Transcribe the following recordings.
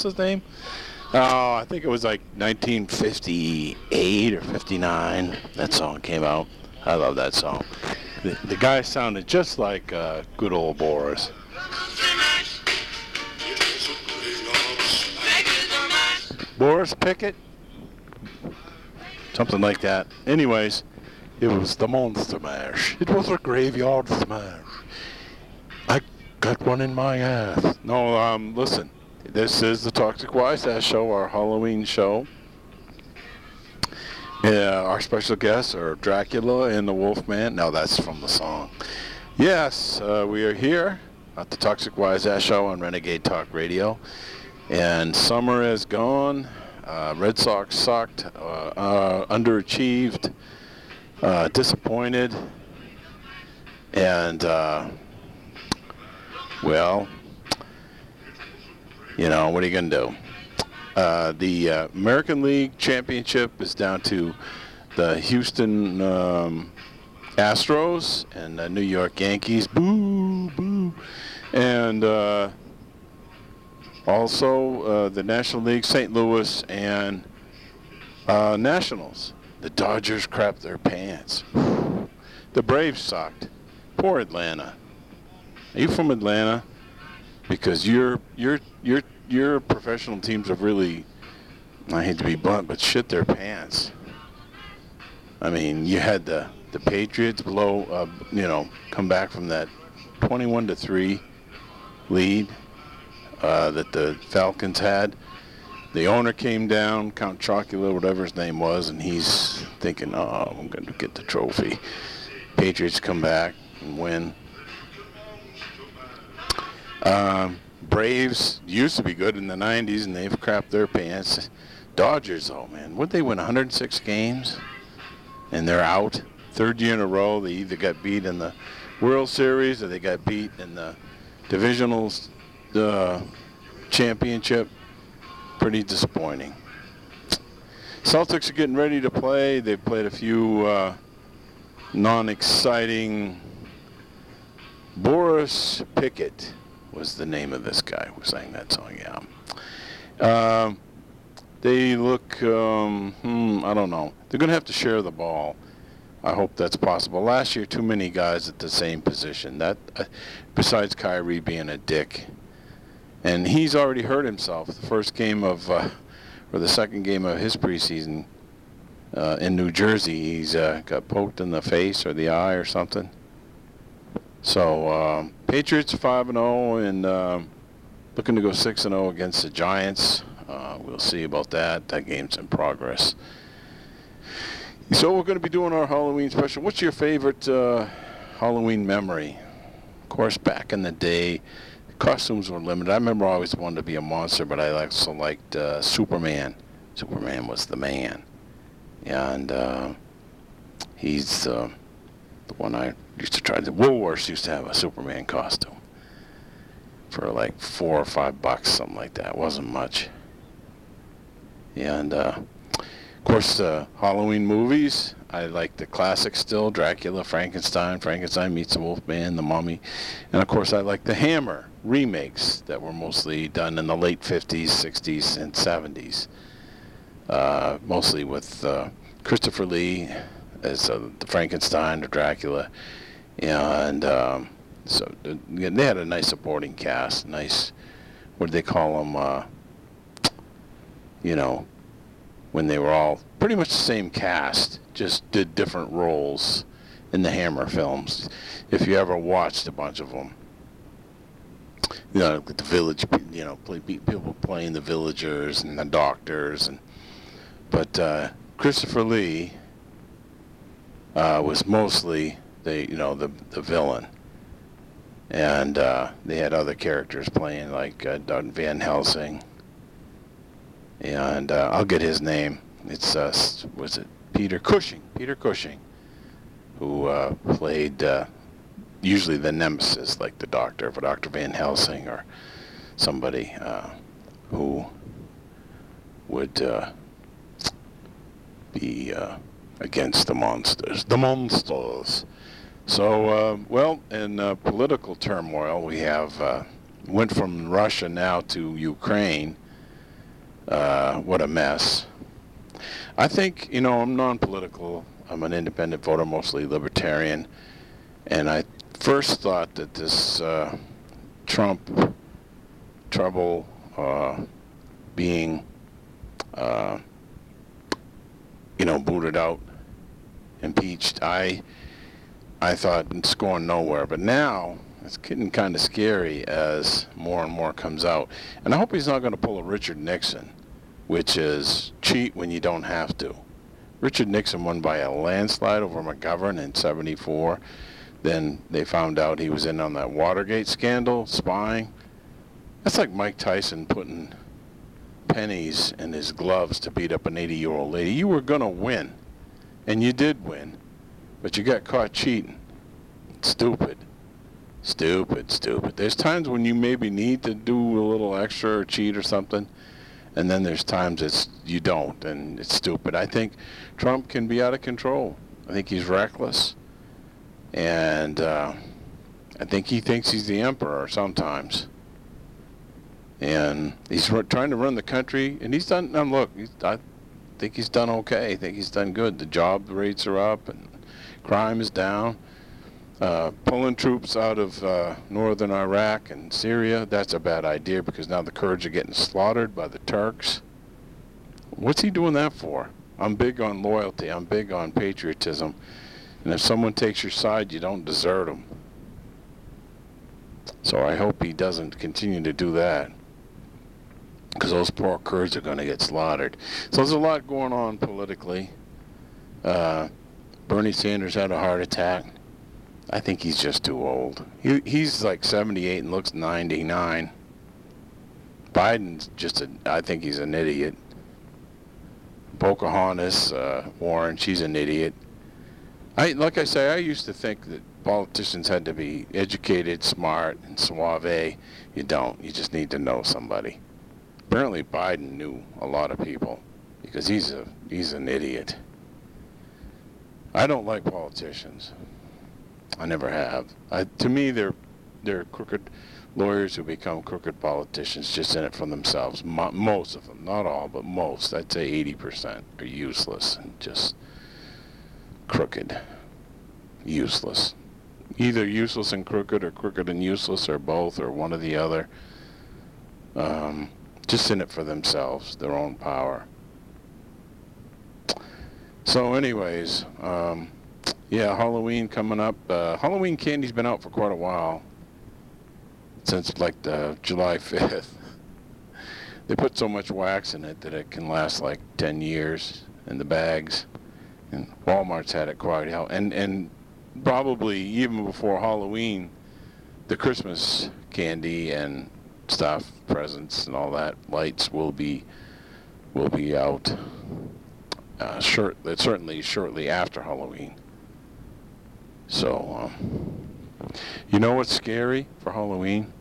Boris, what was his name? Oh, I think it was like 1958 or 59. That song came out. I love that song. The, the guy sounded just like uh, good old Boris. Boris Pickett? Something like that. Anyways, it was the Monster Mash. It was a graveyard smash. I got one in my ass. No, um, listen. This is the Toxic Wise Ass Show, our Halloween show. Yeah, our special guests are Dracula and the Wolfman. No, that's from the song. Yes, uh, we are here at the Toxic Wise Ass Show on Renegade Talk Radio. And summer is gone. Uh, Red Sox sucked, uh, uh, underachieved, uh, disappointed, and uh, well, you know what are you gonna do? Uh, the American League Championship is down to the Houston um, Astros and the New York Yankees. Boo, boo, and also, uh, the National League, St. Louis, and uh, Nationals. The Dodgers crap their pants. The Braves sucked. Poor Atlanta. Are you from Atlanta? Because your your your your professional teams have really, I hate to be blunt, but shit their pants. I mean, you had the the Patriots blow, uh, you know, come back from that 21 to three lead uh, that the Falcons had. The owner came down, Count Chocula, whatever his name was, and he's thinking, oh, I'm going to get the trophy. Patriots come back and win. Um, Braves used to be good in the 90s, and they've crapped their pants. Dodgers, oh man, would they win 106 games? And they're out. Third year in a row, they either got beat in the World Series or they got beat in the divisionals the championship, pretty disappointing. Celtics are getting ready to play. They've played a few uh, non-exciting. Boris Pickett was the name of this guy who sang that song. Yeah. Uh, they look. Um, hmm, I don't know. They're going to have to share the ball. I hope that's possible. Last year, too many guys at the same position. That, uh, besides Kyrie being a dick and he's already hurt himself. The first game of, uh, or the second game of his preseason uh, in New Jersey, he's uh, got poked in the face or the eye or something. So um, Patriots five and zero, and um, looking to go six and zero against the Giants. Uh, we'll see about that. That game's in progress. So we're going to be doing our Halloween special. What's your favorite uh, Halloween memory? Of course, back in the day costumes were limited. I remember I always wanted to be a monster, but I also liked uh, Superman. Superman was the man, and uh, he's uh, the one I used to try. The Woolworths used to have a Superman costume for like four or five bucks, something like that. It wasn't much. And uh, of course, uh, Halloween movies. I like the classics still: Dracula, Frankenstein, Frankenstein meets the Wolfman, The Mummy, and of course, I like the Hammer remakes that were mostly done in the late 50s, 60s, and 70s. Uh, mostly with uh, Christopher Lee as uh, the Frankenstein or Dracula, and um, so they had a nice supporting cast. Nice, what did they call them? Uh, you know, when they were all pretty much the same cast, just did different roles in the Hammer films. If you ever watched a bunch of them, you know, the village, you know, play, people playing the villagers and the doctors, and but uh, Christopher Lee uh, was mostly the you know the the villain, and uh, they had other characters playing like uh, Van Helsing, and uh, I'll get his name. It's uh, was it Peter Cushing? Peter Cushing, who uh, played usually the nemesis, like the doctor, for Dr. Van Helsing or somebody who would be against the monsters. The monsters. So, uh, well, in uh, political turmoil, we have uh, went from Russia now to Ukraine. Uh, what a mess. I think, you know, I'm non-political. I'm an independent voter, mostly libertarian. And I first thought that this uh, Trump trouble uh, being, you know, booted out, impeached, I, I thought it's going nowhere. But now it's getting kind of scary as more and more comes out. And I hope he's not going to pull a Richard Nixon, which is cheat when you don't have to. Richard Nixon won by a landslide over McGovern in 74. Then they found out he was in on that Watergate scandal, spying. That's like Mike Tyson putting pennies in his gloves to beat up an 80-year-old lady. You were going to win, and you did win, but you got caught cheating. Stupid. Stupid, stupid. There's times when you maybe need to do a little extra or cheat or something, and then there's times it's you don't, and it's stupid. I think Trump can be out of control. I think he's reckless, and uh, I think he thinks he's the emperor sometimes. And he's trying to run the country, and he's done. And look, he's, I think he's done okay. I think he's done good. The job rates are up, and crime is down. Uh, pulling troops out of uh, northern Iraq and Syria, that's a bad idea because now the Kurds are getting slaughtered by the Turks. What's he doing that for? I'm big on loyalty. I'm big on patriotism. And if someone takes your side, you don't desert them. So I hope he doesn't continue to do that. Because those poor Kurds are going to get slaughtered. So there's a lot going on politically. Uh, Bernie Sanders had a heart attack. I think he's just too old. He, he's like 78 and looks 99. Biden's just a, I think he's an idiot. Pocahontas, uh, Warren, she's an idiot. I, like I say, I used to think that politicians had to be educated, smart, and suave. You don't. You just need to know somebody. Apparently Biden knew a lot of people because he's a he's an idiot. I don't like politicians. I never have. I, to me, they're they're crooked lawyers who become crooked politicians, just in it for themselves. Mo- most of them, not all, but most. I'd say 80% are useless and just crooked, useless. Either useless and crooked, or crooked and useless, or both, or one or the other. Um, just in it for themselves, their own power. So, anyways. Um, yeah, Halloween coming up. Uh, Halloween candy's been out for quite a while. Since like the July 5th. they put so much wax in it that it can last like 10 years in the bags. And Walmart's had it quite while. And, and probably even before Halloween, the Christmas candy and stuff, presents and all that, lights will be will be out. Uh, short, certainly shortly after Halloween. So, um, you know what's scary for Halloween?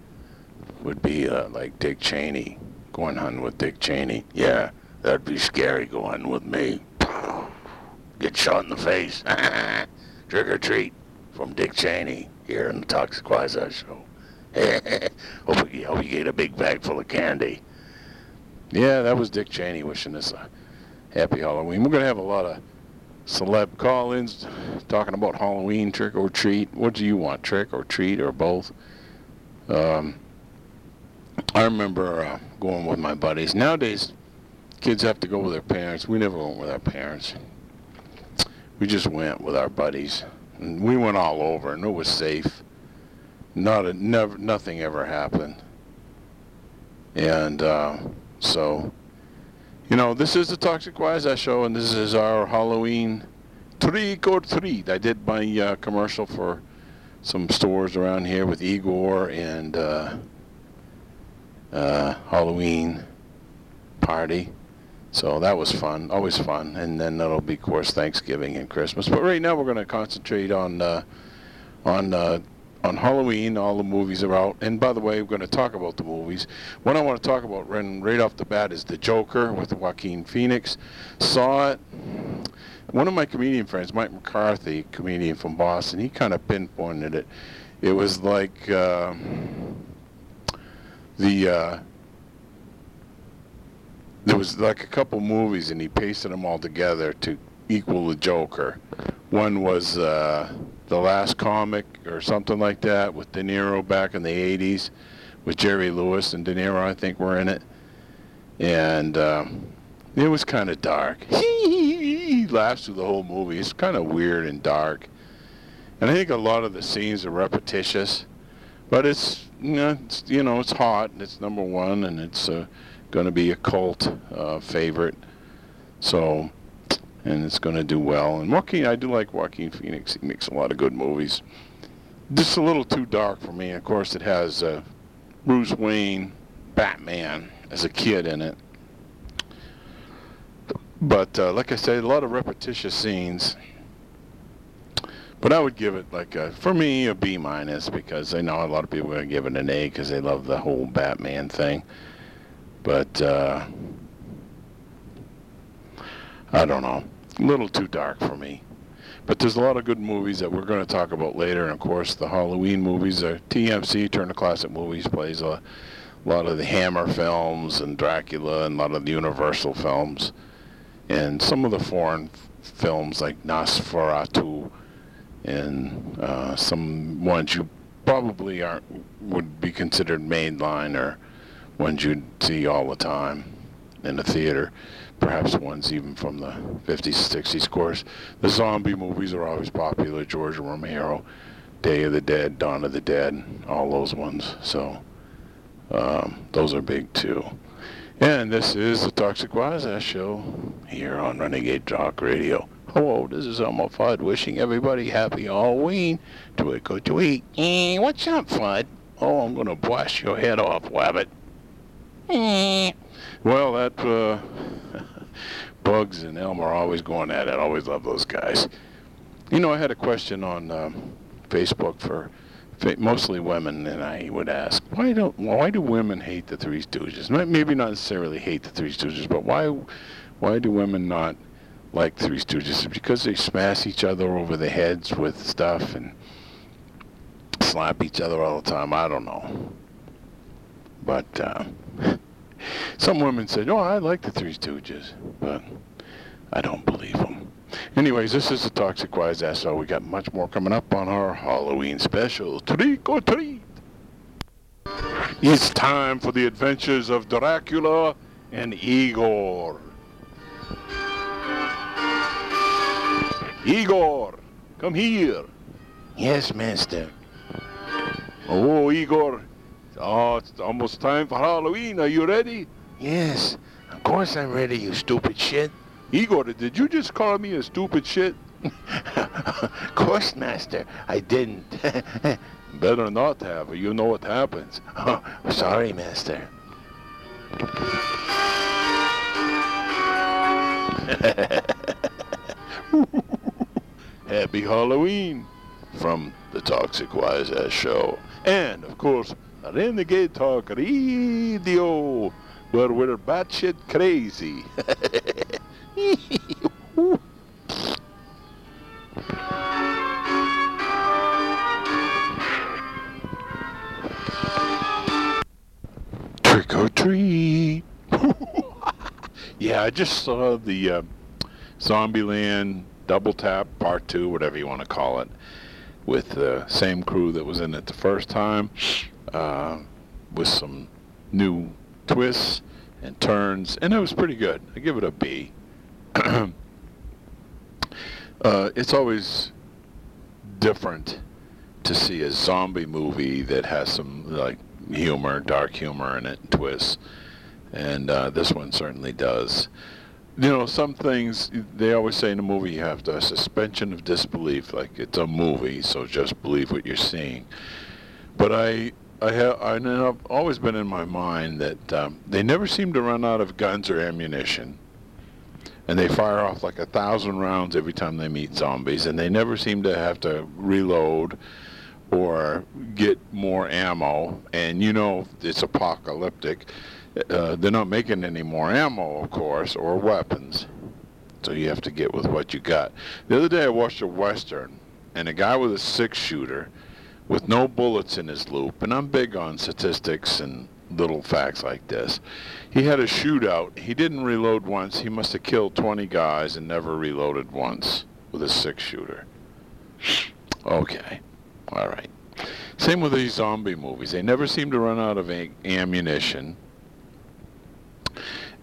Would be uh, like Dick Cheney going hunting with Dick Cheney. Yeah, that'd be scary going with me. Get shot in the face. Trick or treat from Dick Cheney here in the Toxic Quasi Show. get a big bag full of candy. Yeah, that was Dick Cheney wishing us a happy Halloween. We're going to have a lot of celeb call-ins talking about Halloween trick or treat. What do you want, trick or treat or both? Um, I remember uh, going with my buddies. Nowadays, kids have to go with their parents. We never went with our parents. We just went with our buddies, and we went all over, and it was safe. Not a, never, nothing ever happened. And uh, so you know, this is the Toxic Wise I show, and this is our Halloween trick or treat. I did my uh, commercial for some stores around here with Igor and uh, uh, Halloween party. So that was fun, always fun. And then that'll be, of course, Thanksgiving and Christmas. But right now we're going to concentrate on uh, on uh, on Halloween, all the movies are out. And by the way, we're going to talk about the movies. What I want to talk about right, right off the bat is The Joker with Joaquin Phoenix. Saw it. One of my comedian friends, Mike McCarthy, comedian from Boston, he kind of pinpointed it. It was like uh, the uh, there was like a couple movies, and he pasted them all together to equal the Joker. One was uh, the last comic or something like that with De Niro back in the 80s with Jerry Lewis and De Niro, I think, were in it. And um, it was kind of dark. he laughs through the whole movie. It's kind of weird and dark. And I think a lot of the scenes are repetitious. But it's, you know, it's, you know, it's hot. It's number one, and it's uh, going to be a cult uh, favorite. So and it's going to do well. And Joaquin, I do like Joaquin Phoenix. He makes a lot of good movies. Just a little too dark for me. Of course, it has uh, Bruce Wayne, Batman as a kid in it. But uh, like I said, a lot of repetitious scenes. But I would give it like a, for me a B minus because I know a lot of people are to give it an A because they love the whole Batman thing. But uh, I don't know. A little too dark for me. But there's a lot of good movies that we're going to talk about later. And of course, the Halloween movies are TMC, Turner Classic Movies, plays a lot of the Hammer films and Dracula and a lot of the Universal films. And some of the foreign films like Nosferatu and uh, some ones you probably aren't would be considered mainline or ones you'd see all the time in the theater perhaps ones even from the 50s, 60s. Of course, the zombie movies are always popular. George Romero, Day of the Dead, Dawn of the Dead, all those ones. So um, those are big too. And this is the Toxic Wise Show here on Renegade Talk Radio. Hello, this is Elmer Fudd wishing everybody happy Halloween. Or tweet. Eh, what's up, Fudd? Oh, I'm going to blast your head off, Wabbit. Eh. Well, that uh, Bugs and Elmer are always going at it. I always love those guys. You know, I had a question on um, Facebook for mostly women, and I would ask, why don't why do women hate the Three Stooges? Maybe not necessarily hate the Three Stooges, but why why do women not like Three Stooges? Because they smash each other over the heads with stuff and slap each other all the time. I don't know, but. Uh, some women said, "Oh, I like the Three Stooges," but I don't believe them. Anyways, this is the Toxic Wise Ass. So we got much more coming up on our Halloween special. Trick or treat! It's time for the adventures of Dracula and Igor. Igor, come here. Yes, master. Oh, Igor, Oh, it's almost time for Halloween. Are you ready? Yes, of course I'm ready, you stupid shit. Igor, did you just call me a stupid shit? of course, master, I didn't. Better not have, or you know what happens. oh, sorry, master. Happy Halloween from the Toxic Wise Ass Show. And, of course, Renegade Talk Radio, where we're batshit crazy. Trick or treat. yeah, I just saw the uh, Zombieland Double Tap Part 2, whatever you want to call it, with the same crew that was in it the first time uh, with some new twists and turns, and it was pretty good. I give it a B. uh, it's always different to see a zombie movie that has some like humor, dark humor in it, twists, and uh, this one certainly does. You know, some things they always say in a movie you have to suspension of disbelief, like it's a movie, so just believe what you're seeing. But I I have I have always been in my mind that um, they never seem to run out of guns or ammunition, and they fire off like a thousand rounds every time they meet zombies, and they never seem to have to reload or get more ammo. And you know it's apocalyptic. Uh, they're not making any more ammo, of course, or weapons. So you have to get with what you got. The other day I watched a western, and a guy with a six-shooter with no bullets in his loop, and I'm big on statistics and little facts like this. He had a shootout. He didn't reload once. He must have killed 20 guys and never reloaded once with a six-shooter. Okay. All right. Same with these zombie movies. They never seem to run out of ammunition.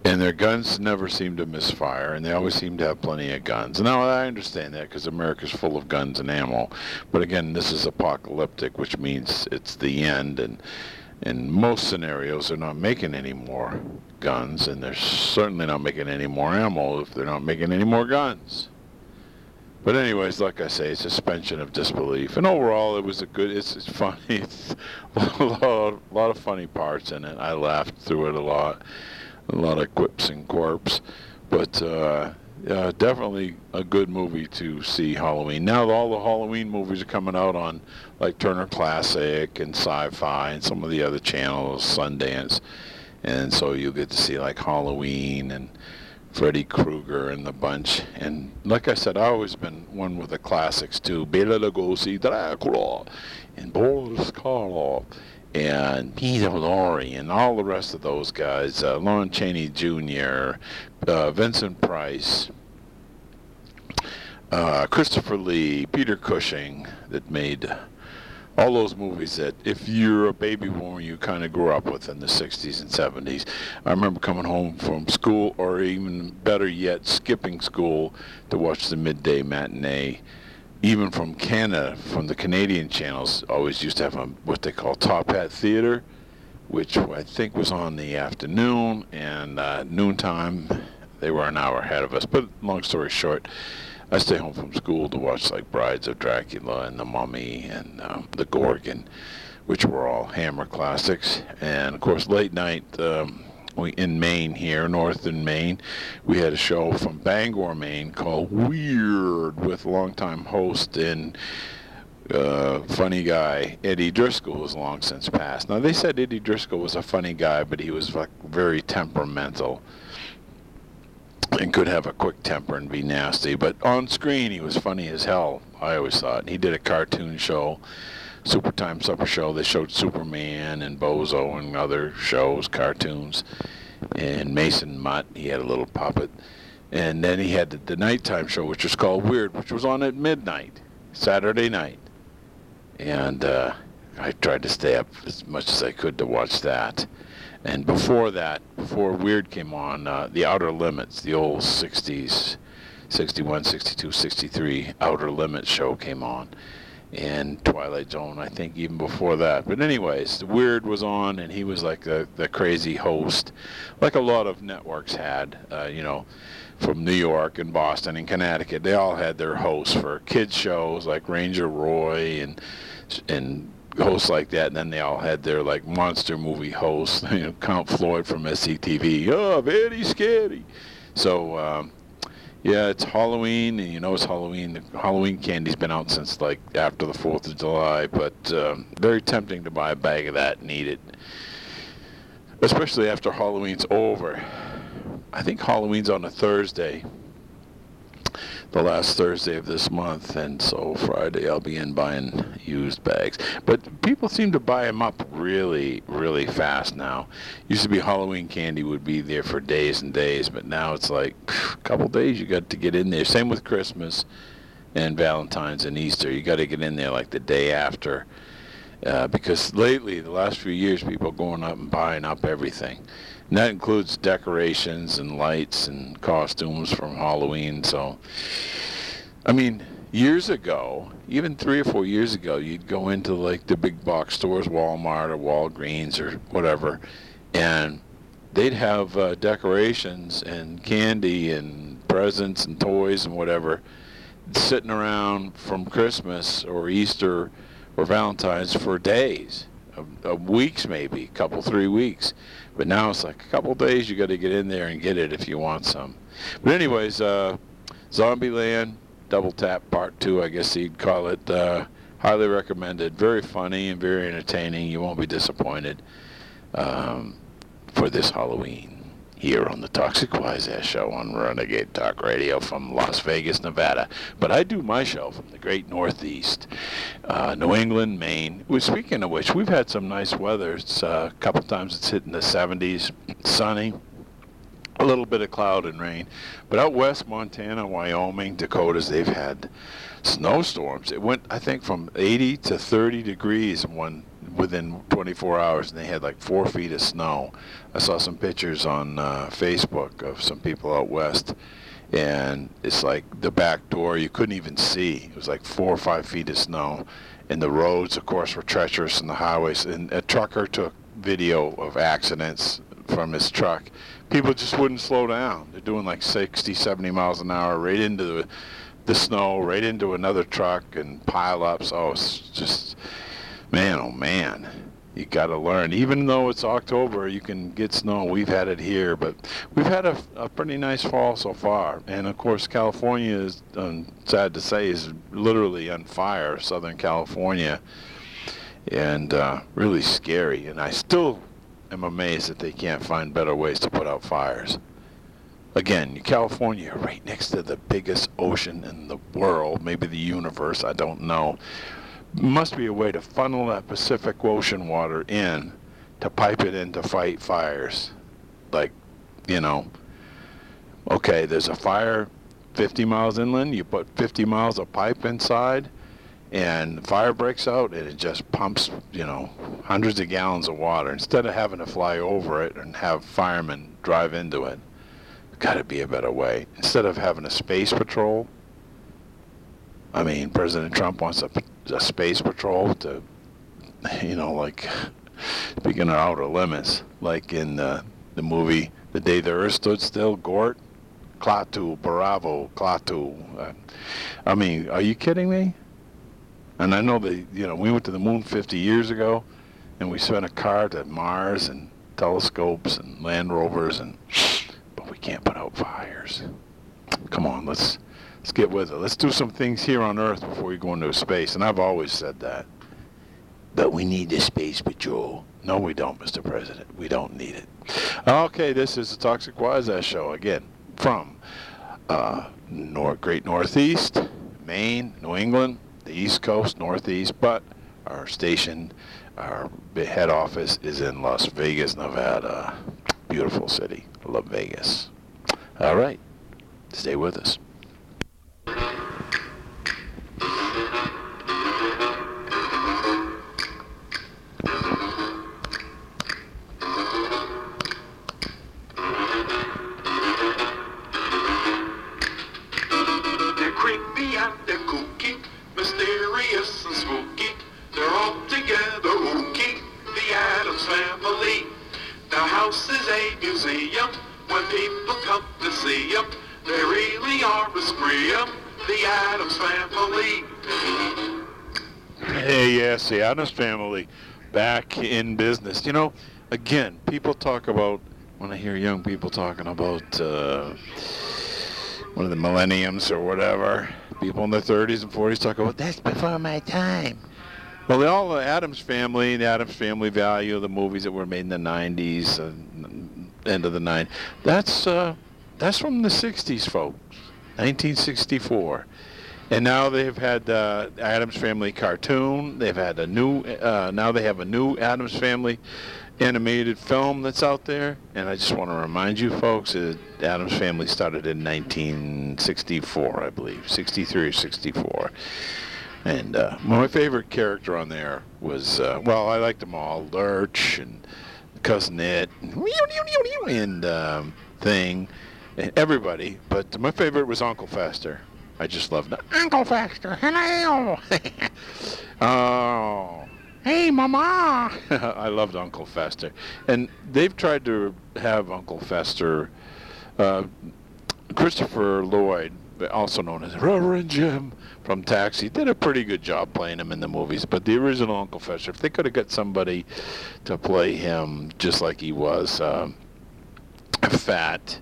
And their guns never seem to misfire, and they always seem to have plenty of guns. Now, I understand that because America's full of guns and ammo. But again, this is apocalyptic, which means it's the end. And in most scenarios, they're not making any more guns, and they're certainly not making any more ammo if they're not making any more guns. But anyways, like I say, suspension of disbelief. And overall, it was a good. It's, it's funny. It's a lot, a lot of funny parts in it. I laughed through it a lot a lot of quips and quirks, but uh, uh, definitely a good movie to see Halloween. Now all the Halloween movies are coming out on like Turner Classic and Sci-Fi and some of the other channels, Sundance, and so you'll get to see like Halloween and Freddy Krueger and the bunch. And like I said, I've always been one with the classics too. Bela Lugosi, Dracula, and Boris Karloff and Peter Lorre and all the rest of those guys, uh, Lon Chaney Jr., uh, Vincent Price, uh, Christopher Lee, Peter Cushing, that made all those movies that if you're a baby boomer, you kind of grew up with in the 60s and 70s. I remember coming home from school, or even better yet, skipping school to watch the midday matinee even from Canada, from the Canadian channels, always used to have a, what they call Top Hat Theater, which I think was on the afternoon and uh, noontime. They were an hour ahead of us. But long story short, I stay home from school to watch like Brides of Dracula and The Mummy and um, The Gorgon, which were all Hammer classics. And of course, late night. Um, in Maine here, northern Maine. We had a show from Bangor, Maine called Weird with longtime host and uh, funny guy Eddie Driscoll, who's long since passed. Now they said Eddie Driscoll was a funny guy, but he was like very temperamental and could have a quick temper and be nasty. But on screen, he was funny as hell. I always thought he did a cartoon show Super Time Supper Show, they showed Superman and Bozo and other shows, cartoons. And Mason Mutt, he had a little puppet. And then he had the, the nighttime show, which was called Weird, which was on at midnight, Saturday night. And uh, I tried to stay up as much as I could to watch that. And before that, before Weird came on, uh, The Outer Limits, the old 60s, 61, 62, 63 Outer Limits show came on and Twilight Zone, I think, even before that. But anyways, Weird was on, and he was like the, the crazy host, like a lot of networks had, uh, you know, from New York and Boston and Connecticut. They all had their hosts for kids shows like Ranger Roy and and hosts like that. And then they all had their like monster movie hosts, you know, Count Floyd from SCTV. Oh, very scary. So um, yeah, it's Halloween, and you know it's Halloween. The Halloween candy's been out since like after the Fourth of July, but um, very tempting to buy a bag of that and eat it, especially after Halloween's over. I think Halloween's on a Thursday, the last Thursday of this month, and so Friday I'll be in buying used bags. But people seem to buy them up really, really fast now. Used to be Halloween candy would be there for days and days, but now it's like a couple days you got to get in there. Same with Christmas and Valentine's and Easter. You got to get in there like the day after. Uh, because lately, the last few years, people are going up and buying up everything. And that includes decorations and lights and costumes from Halloween. So, I mean, years ago, even three or four years ago, you'd go into like the big box stores, Walmart or Walgreens or whatever, and they'd have uh, decorations and candy and presents and toys and whatever sitting around from Christmas or Easter or Valentine's for days, of, of weeks maybe, a couple, three weeks. But now it's like a couple days you got to get in there and get it if you want some. But anyways, uh, Zombieland, Double Tap Part 2, I guess you'd call it. Uh, highly recommended. Very funny and very entertaining. You won't be disappointed um, for this Halloween here on the Toxic Wise Ass Show on Renegade Talk Radio from Las Vegas, Nevada. But I do my show from the great Northeast, uh, New England, Maine. Well, speaking of which, we've had some nice weather. It's uh, a couple times it's hitting the 70s, sunny. A little bit of cloud and rain. But out west, Montana, Wyoming, Dakotas, they've had snowstorms. It went, I think, from 80 to 30 degrees one within 24 hours, and they had like four feet of snow. I saw some pictures on uh, Facebook of some people out west, and it's like the back door you couldn't even see. It was like four or five feet of snow, and the roads, of course, were treacherous, and the highways. And a trucker took video of accidents from his truck. People just wouldn't slow down. They're doing like 60, 70 miles an hour right into the the snow, right into another truck, and pile ups. Oh, it's just man, oh man, you got to learn. Even though it's October, you can get snow. We've had it here, but we've had a, a pretty nice fall so far. And of course, California is um, sad to say is literally on fire. Southern California, and uh, really scary. And I still am amazed that they can't find better ways to put out fires. Again, California, right next to the biggest ocean in the world, maybe the universe, I don't know must be a way to funnel that Pacific Ocean water in to pipe it in to fight fires. Like, you know, okay, there's a fire 50 miles inland, you put 50 miles of pipe inside, and the fire breaks out, and it just pumps, you know, hundreds of gallons of water. Instead of having to fly over it and have firemen drive into it, got to be a better way. Instead of having a space patrol, I mean, President Trump wants a a space patrol to, you know, like speaking of outer limits, like in uh, the movie The Day the Earth Stood Still, Gort, Klaatu, Bravo, Klaatu. Uh, I mean, are you kidding me? And I know that, you know, we went to the moon 50 years ago, and we sent a car to Mars and telescopes and land rovers, and but we can't put out fires. Come on, let's Let's get with it. Let's do some things here on Earth before we go into space. And I've always said that. But we need the space patrol. No, we don't, Mr. President. We don't need it. Okay, this is the Toxic Wise Ass Show again from uh, North, Great Northeast, Maine, New England, the East Coast, Northeast, but our station, our head office is in Las Vegas, Nevada. Beautiful city. Love Vegas. All right. Stay with us. The family back in business. You know, again, people talk about when I hear young people talking about uh, one of the millenniums or whatever, people in their 30s and 40s talk about that's before my time. Well, the, all the Addams family, the Addams family value, the movies that were made in the 90s, uh, end of the 90s, that's uh, that's from the 60s, folks. 1964. And now they've had uh, Addams Family cartoon. They've had a new. Uh, now they have a new Addams Family animated film that's out there. And I just want to remind you, folks, that Addams Family started in 1964, I believe, 63 or 64. And uh, my favorite character on there was, uh, well, I liked them all, Lurch and Cousin It, and, and um, Thing, and everybody. But my favorite was Uncle Fester. I just love that. Uncle Fester, hello. oh, hey, Mama. I loved Uncle Fester, and they've tried to have Uncle Fester. Uh, Christopher Lloyd, also known as Reverend Jim from Taxi, did a pretty good job playing him in the movies. But the original Uncle Fester, if they could have got somebody to play him just like he was, uh, fat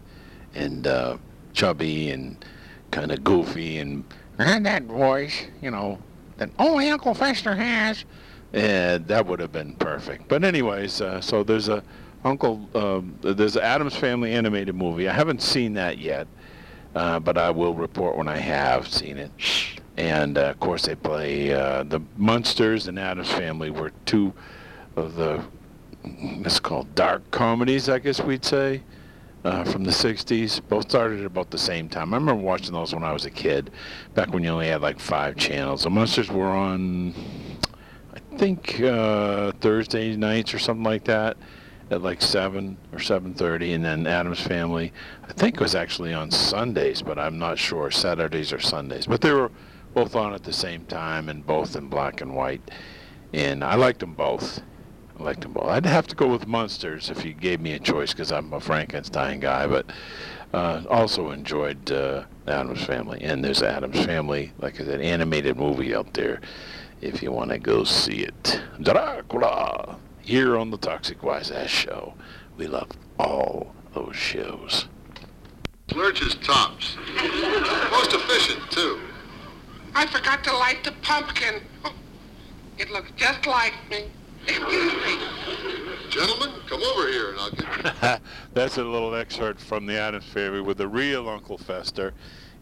and uh, chubby and kind of goofy and and that voice, you know, that only Uncle Fester has. And that would have been perfect. But anyways, uh, so there's a Uncle, um, there's Addams Family animated movie. I haven't seen that yet, uh, but I will report when I have seen it. And uh, of course, they play uh, the Munsters and Addams Family were two of the it's called dark comedies, I guess we'd say, uh, from the 60s. Both started about the same time. I remember watching those when I was a kid, back when you only had like five channels. The Munsters were on, I think, uh, Thursday nights or something like that at like 7 or 7.30 and then addams family i think was actually on sundays but i'm not sure saturdays or sundays but they were both on at the same time and both in black and white and i liked them both I liked them both. I'd have to go with Munsters if you gave me a choice because I'm a Frankenstein guy, but uh, also enjoyed uh, Addams Family. And there's Addams Family, like I said, animated movie out there if you want to go see it. Dracula, here on the Toxic Wise Ass Show. We love all those shows. Lurch's tops. Most efficient, too. I forgot to light the pumpkin. It looks just like me. Gentlemen, come over here and I'll give you... That's a little excerpt from the Addams Family with the real Uncle Fester.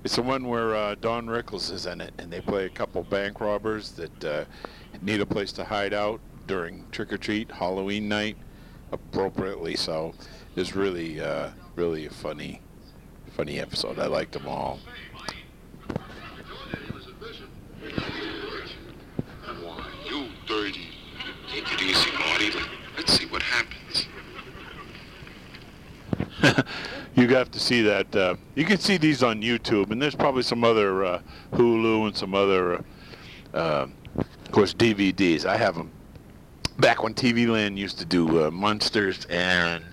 It's the one where uh, Don Rickles is in it, and they play a couple bank robbers that uh, need a place to hide out during trick or treat Halloween night, appropriately so. It's really, uh, really a funny, funny episode. I liked them all. Why, you dirty... Take it easy, Marty. Let's see what happens. You have to see that. Uh, you can see these on YouTube, and there's probably some other uh, Hulu and some other, uh, of course, DVDs. I have them. Back when TV Land used to do uh, Munsters and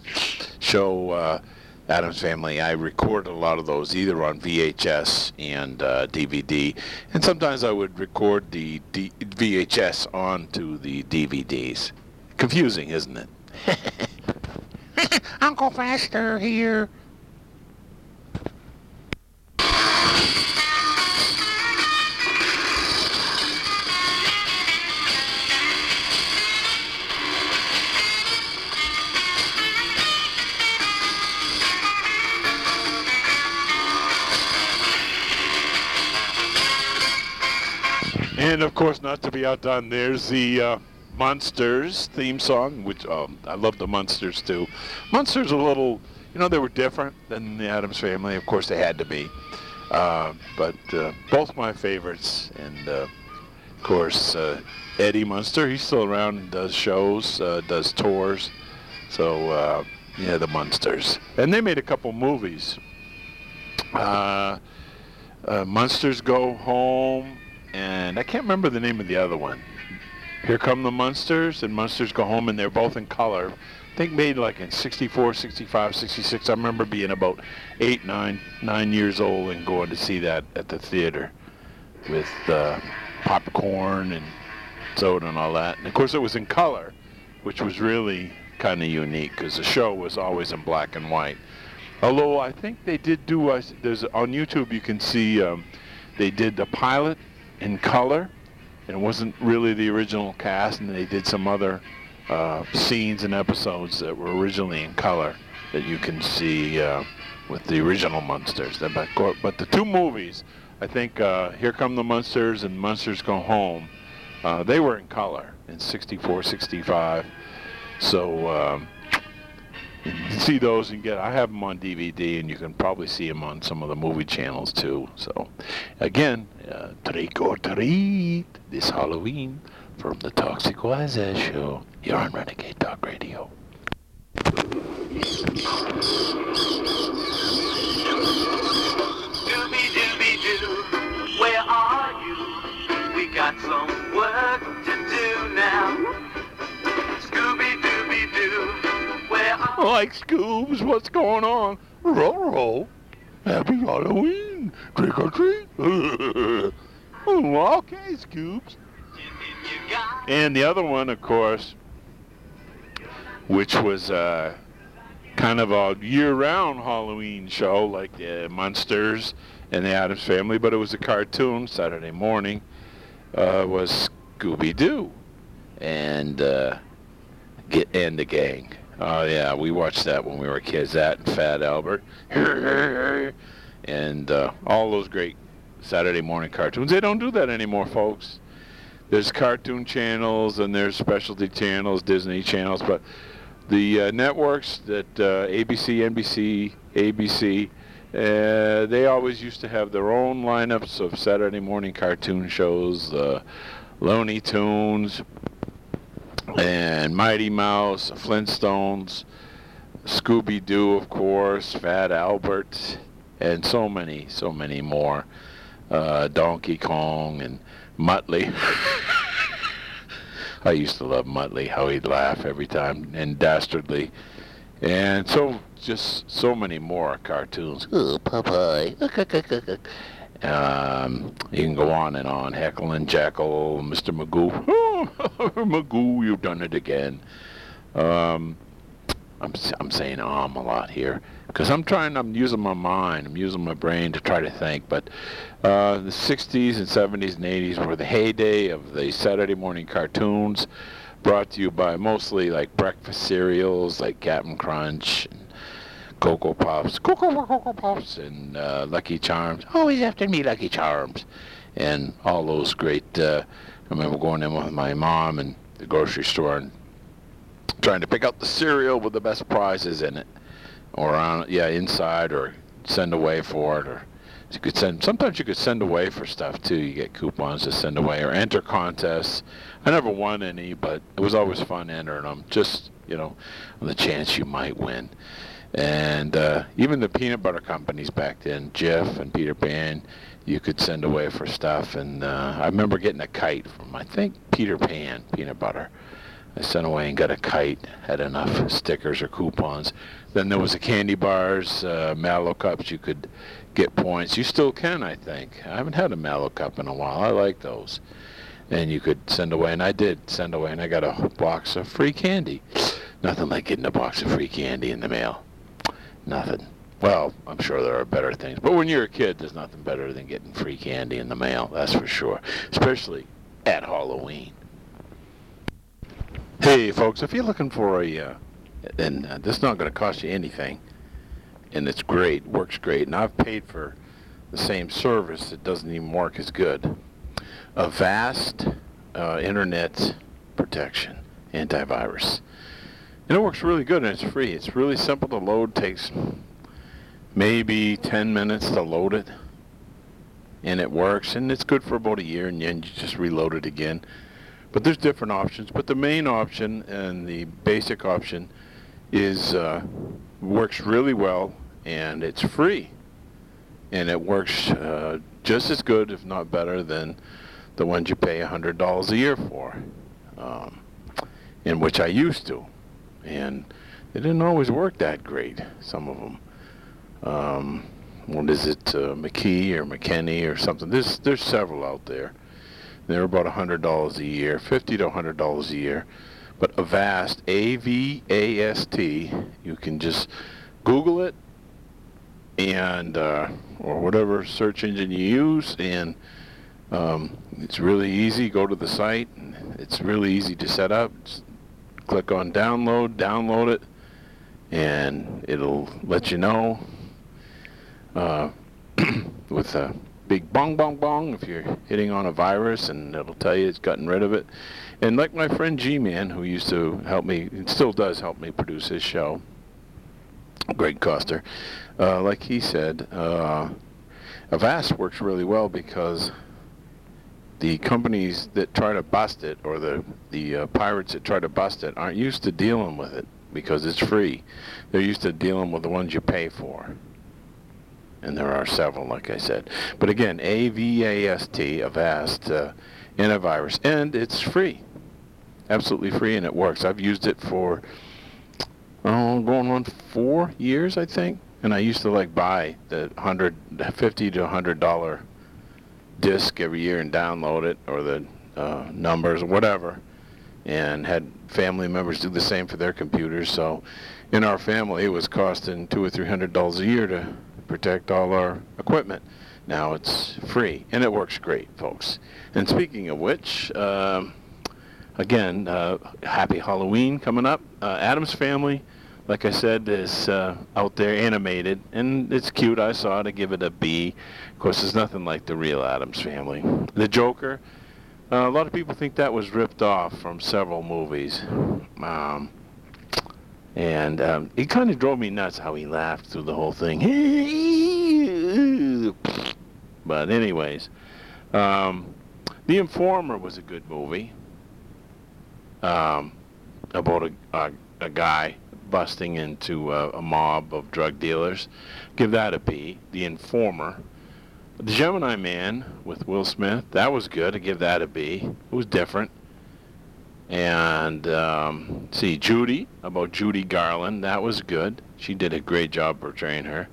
show uh, Addams Family, I recorded a lot of those either on VHS and uh, DVD, and sometimes I would record the D- VHS onto the DVDs. Confusing, isn't it? Uncle Fester here. And of course, not to be outdone, there's the uh, Munsters theme song, which um, I love the Munsters too. Munsters a little, you know, they were different than the Addams Family. Of course, they had to be. Uh, but uh, both my favorites, and uh, of course uh, Eddie Munster. He's still around does shows, uh, does tours. So yeah, the Munsters, and they made a couple movies. Munsters Go Home, and I can't remember the name of the other one. Here Come the Munsters and Munsters Go Home, and they're both in color. I think made like in 64, 65, 66. I remember being about eight, nine, nine years old and going to see that at the theater with uh, popcorn and soda and all that. And of course, it was in color, which was really kind of unique because the show was always in black and white. Although I think they did do, there's on YouTube you can see um, they did the pilot in color, it wasn't really the original cast, and they did some other uh, scenes and episodes that were originally in color that you can see uh, with the original Munsters. Then, But, the two movies, I think uh, Here Come the Munsters and Munsters Go Home, uh, they were in color in 64, 65. So um, you can see those and get. I have them on DVD, and you can probably see them on some of the movie channels too. So, again, uh, trick or treat this Halloween from the Toxic Wise Show here on Renegade Talk Radio. Dooby dooby doo, where are you? We got some work to do now. Scooby dooby doo, where are Like Scoobs, what's going on? Roll, roll. Happy Halloween. Trick or treat. okay, Scoops. And the other one, of course, which was uh, kind of a year-round Halloween show, like uh, Munsters and the Addams Family, but it was a cartoon Saturday morning, uh, was Scooby Doo, and uh, get and the gang. Oh yeah, we watched that when we were kids. That and Fat Albert, and uh, all those great Saturday morning cartoons. They don't do that anymore, folks. There's cartoon channels and there's specialty channels, Disney channels, but the uh, networks that uh, ABC, NBC, ABC, uh, they always used to have their own lineups of Saturday morning cartoon shows, uh, Looney Tunes, and Mighty Mouse, Flintstones, Scooby Doo, of course, Fat Albert, and so many, so many more. Uh, Donkey Kong and Muttley. I used to love Muttley, how he'd laugh every time, and Dastardly. And so, just so many more cartoons. Oh, Popeye. Um, you can go on and on. Heckle and Jeckle, Mr. Magoo. Magoo, you've done it again. Um, I'm, I'm saying um a lot here because I'm trying. I'm using my mind. I'm using my brain to try to think. But uh, the 60s and 70s and 80s were the heyday of the Saturday morning cartoons, brought to you by mostly like breakfast cereals like Captain Crunch and Cocoa Pops, Cocoa Cocoa Pops, and uh, Lucky Charms. Always after me, Lucky Charms, and all those great. Uh, I remember going in with my mom and the grocery store and trying to pick out the cereal with the best prizes in it, or on yeah inside, or send away for it, or you could send. Sometimes you could send away for stuff too. You get coupons to send away or enter contests. I never won any, but it was always fun entering them. Just you know, on the chance you might win. And uh, even the peanut butter companies back then, Jif and Peter Pan, you could send away for stuff. And uh, I remember getting a kite from I think Peter Pan peanut butter. I sent away and got a kite, had enough stickers or coupons. Then there was the candy bars, uh, Mallo cups. You could get points. You still can, I think. I haven't had a Mallo cup in a while. I like those. And you could send away, and I did send away, and I got a box of free candy. Nothing like getting a box of free candy in the mail. Nothing. Well, I'm sure there are better things. But when you're a kid, there's nothing better than getting free candy in the mail. That's for sure. Especially at Halloween. Hey, folks, if you're looking for a, uh, and uh, this is not going to cost you anything, and it's great, works great, and I've paid for the same service, that doesn't even work as good. Avast uh, internet protection, antivirus. And it works really good and it's free. It's really simple to load, takes maybe 10 minutes to load it. And it works and it's good for about a year and then you just reload it again. But there's different options. But the main option and the basic option is uh, works really well and it's free. And it works uh, just as good, if not better, than the ones you pay $100 a year for, um, in which I used to and they didn't always work that great. Some of them. Um, what is it, uh, McKee or McKinney or something? There's there's several out there. They're about a hundred dollars a year, 50 to a hundred dollars a year. But Avast, A-V-A-S-T, you can just Google it and uh, or whatever search engine you use, and um, it's really easy. Go to the site. It's really easy to set up. It's click on download, download it, and it'll let you know uh, with a big bong bong bong if you're hitting on a virus, and it'll tell you it's gotten rid of it. And like my friend G-Man, who used to help me, and still does help me produce his show, Greg Coster, uh, like he said, uh, Avast works really well because the companies that try to bust it or the the uh, pirates that try to bust it aren't used to dealing with it because it's free. They're used to dealing with the ones you pay for. And there are several, like I said. But again, A-V-A-S-T, Avast, uh, antivirus, and it's free. Absolutely free, and it works. I've used it for, oh, going on four years, I think. And I used to like buy the hundred, fifty to hundred dollar disc every year and download it or the uh, numbers or whatever and had family members do the same for their computers so in our family it was costing two or three hundred dollars a year to protect all our equipment Now it's free, and it works great, folks. And speaking of which, um, again, uh, happy Halloween coming up. Uh, Addams Family, like I said, is uh, out there animated, and it's cute. I saw it. I give it a B. Of course, there's nothing like the real Addams Family. The Joker, uh, a lot of people think that was ripped off from several movies. Um, and um, it kind of drove me nuts how he laughed through the whole thing. but anyways, um, The Informer was a good movie um, about a, a, a guy busting into a, a mob of drug dealers. Give that a B. The Informer. The Gemini Man with Will Smith, that was good. I give that a B. It was different. And um, see, Judy, about Judy Garland, that was good. She did a great job portraying her.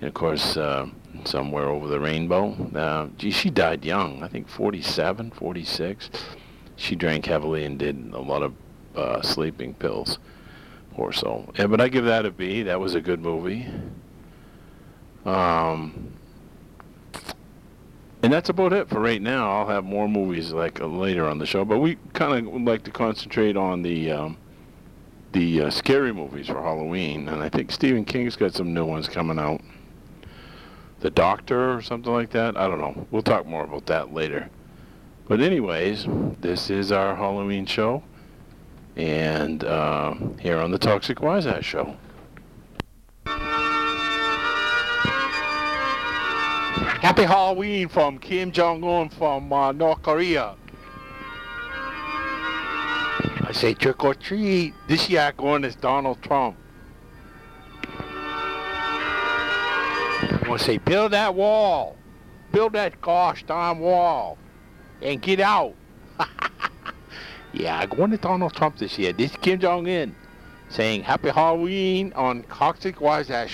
And of course, uh, Somewhere Over the Rainbow, uh, gee, she died young, I think 47, 46. She drank heavily and did a lot of uh, sleeping pills. Poor soul. Yeah, but I give that a B. That was a good movie. Um, and that's about it for right now. I'll have more movies like uh, later on the show, but we kind of like to concentrate on the um, the uh, scary movies for Halloween, and I think Stephen King's got some new ones coming out. The Doctor or something like that. I don't know. We'll talk more about that later. But anyways, this is our Halloween show, and uh, here on the Toxic Wise Show. Happy Halloween from Kim Jong Un from uh, North Korea. I say trick or treat. This year I going is Donald Trump. I want to say build that wall. Build that gosh darn wall. And get out. yeah, I'm going to Donald Trump this year. This is Kim Jong Un saying Happy Halloween on Toxic Wise Ass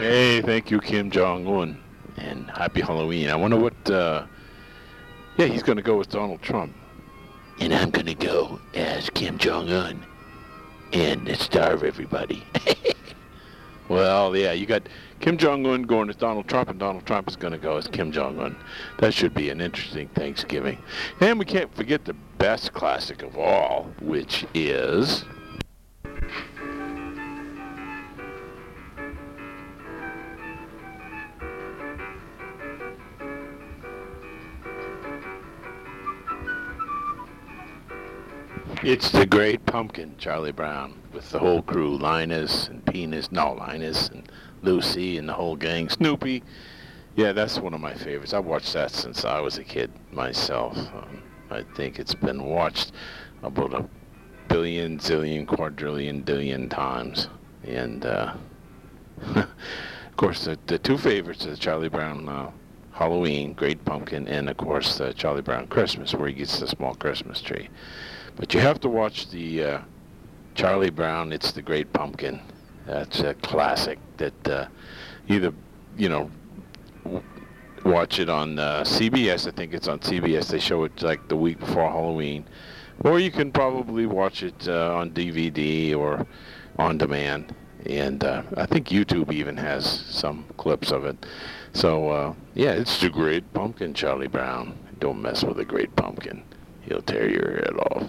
Hey, thank you, Kim Jong Un, and happy Halloween. I wonder what. Uh, yeah, he's going to go with Donald Trump, And I'm gonna go as Kim Jong Un and starve everybody. Well, yeah, you got Kim Jong Un going as Donald Trump, and Donald Trump is going to go as Kim Jong Un. That should be an interesting Thanksgiving. And we can't forget the best classic of all, which is. It's the Great Pumpkin, Charlie Brown, with the whole crew, Linus and Penis, no, Linus and Lucy and the whole gang, Snoopy. Yeah, that's one of my favorites. I've watched that since I was a kid myself. Um, I think it's been watched about a billion, zillion, quadrillion, billion times. And, uh, of course, the, the two favorites are Charlie Brown uh, Halloween, Great Pumpkin, and, of course, uh, Charlie Brown Christmas, where he gets the small Christmas tree. But you have to watch the uh, Charlie Brown, It's the Great Pumpkin. That's a classic that uh, either, you know, watch it on uh, CBS. I think it's on CBS. They show it like the week before Halloween. Or you can probably watch it uh, on DVD or on demand. And uh, I think YouTube even has some clips of it. So, uh, yeah, it's the Great Pumpkin, Charlie Brown. Don't mess with the Great Pumpkin. He'll tear your head off.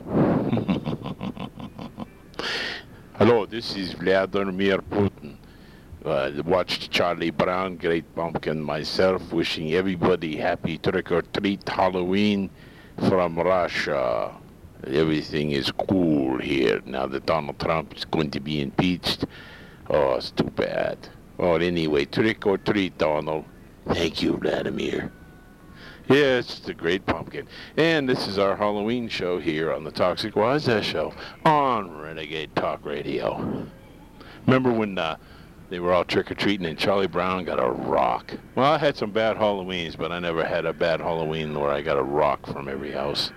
Hello, this is Vladimir Putin. Uh, watched Charlie Brown, Great Pumpkin, myself, wishing everybody happy trick or treat Halloween from Russia. Everything is cool here now that Donald Trump is going to be impeached. Oh, it's too bad. Well, anyway, trick or treat, Donald. Thank you, Vladimir. Yeah, it's the Great Pumpkin. And this is our Halloween show here on the Toxic Wise Show on Renegade Talk Radio. Remember when uh, they were all trick-or-treating and Charlie Brown got a rock? Well, I had some bad Halloweens, but I never had a bad Halloween where I got a rock from every house.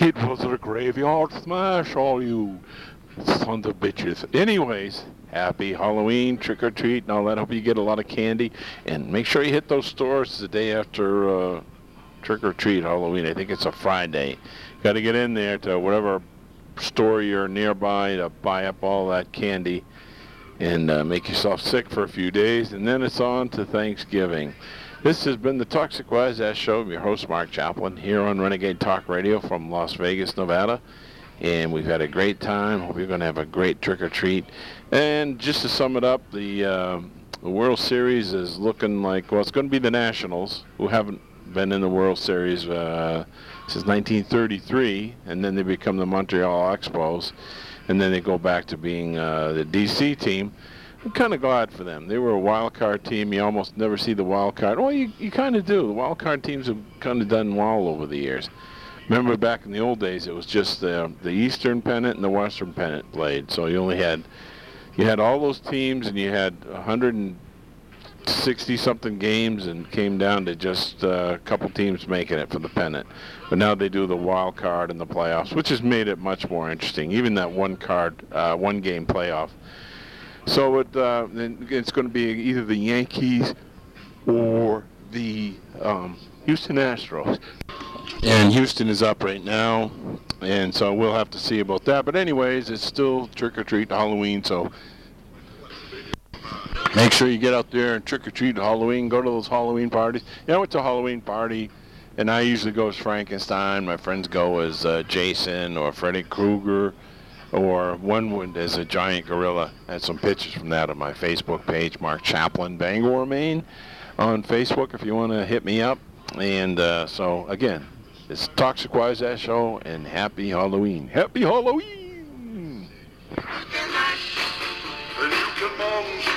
It was a graveyard smash, all you sons of bitches. Anyways, happy Halloween, trick or treat, and all that. Hope you get a lot of candy. And make sure you hit those stores the day after uh, trick or treat Halloween. I think it's a Friday. Got to get in there to whatever store you're nearby to buy up all that candy and uh, make yourself sick for a few days. And then it's on to Thanksgiving. This has been the Toxic Wise Ass Show. I'm your host, Mark Chaplin, here on Renegade Talk Radio from Las Vegas, Nevada. And we've had a great time. Hope you're going to have a great trick or treat. And just to sum it up, the, uh, the World Series is looking like, well, it's going to be the Nationals, who haven't been in the World Series uh, since 1933, and then they become the Montreal Expos, and then they go back to being uh, the DC team. I'm kind of glad for them. They were a wild card team. You almost never see the wild card. Well, you, you kind of do. The wild card teams have kind of done well over the years. Remember back in the old days, it was just the the Eastern pennant and the Western pennant played. So you only had you had all those teams, and you had 160 something games, and came down to just uh, a couple teams making it for the pennant. But now they do the wild card and the playoffs, which has made it much more interesting. Even that one card, uh, one game playoff. So it, uh, it's going to be either the Yankees or the um, Houston Astros. And Houston is up right now, and so we'll have to see about that. But anyways, it's still trick or treat Halloween, so make sure you get out there and trick or treat Halloween. Go to those Halloween parties. You know, I went to a Halloween party, and I usually go as Frankenstein. My friends go as uh, Jason or Freddy Krueger, or one would as a giant gorilla. I had some pictures from that on my Facebook page, Mark Chaplin, Bangor, Maine, on Facebook if you want to hit me up. And uh, so again, it's Toxic Wise Ass Show, and Happy Halloween. Happy Halloween! Monster mash, And you can monster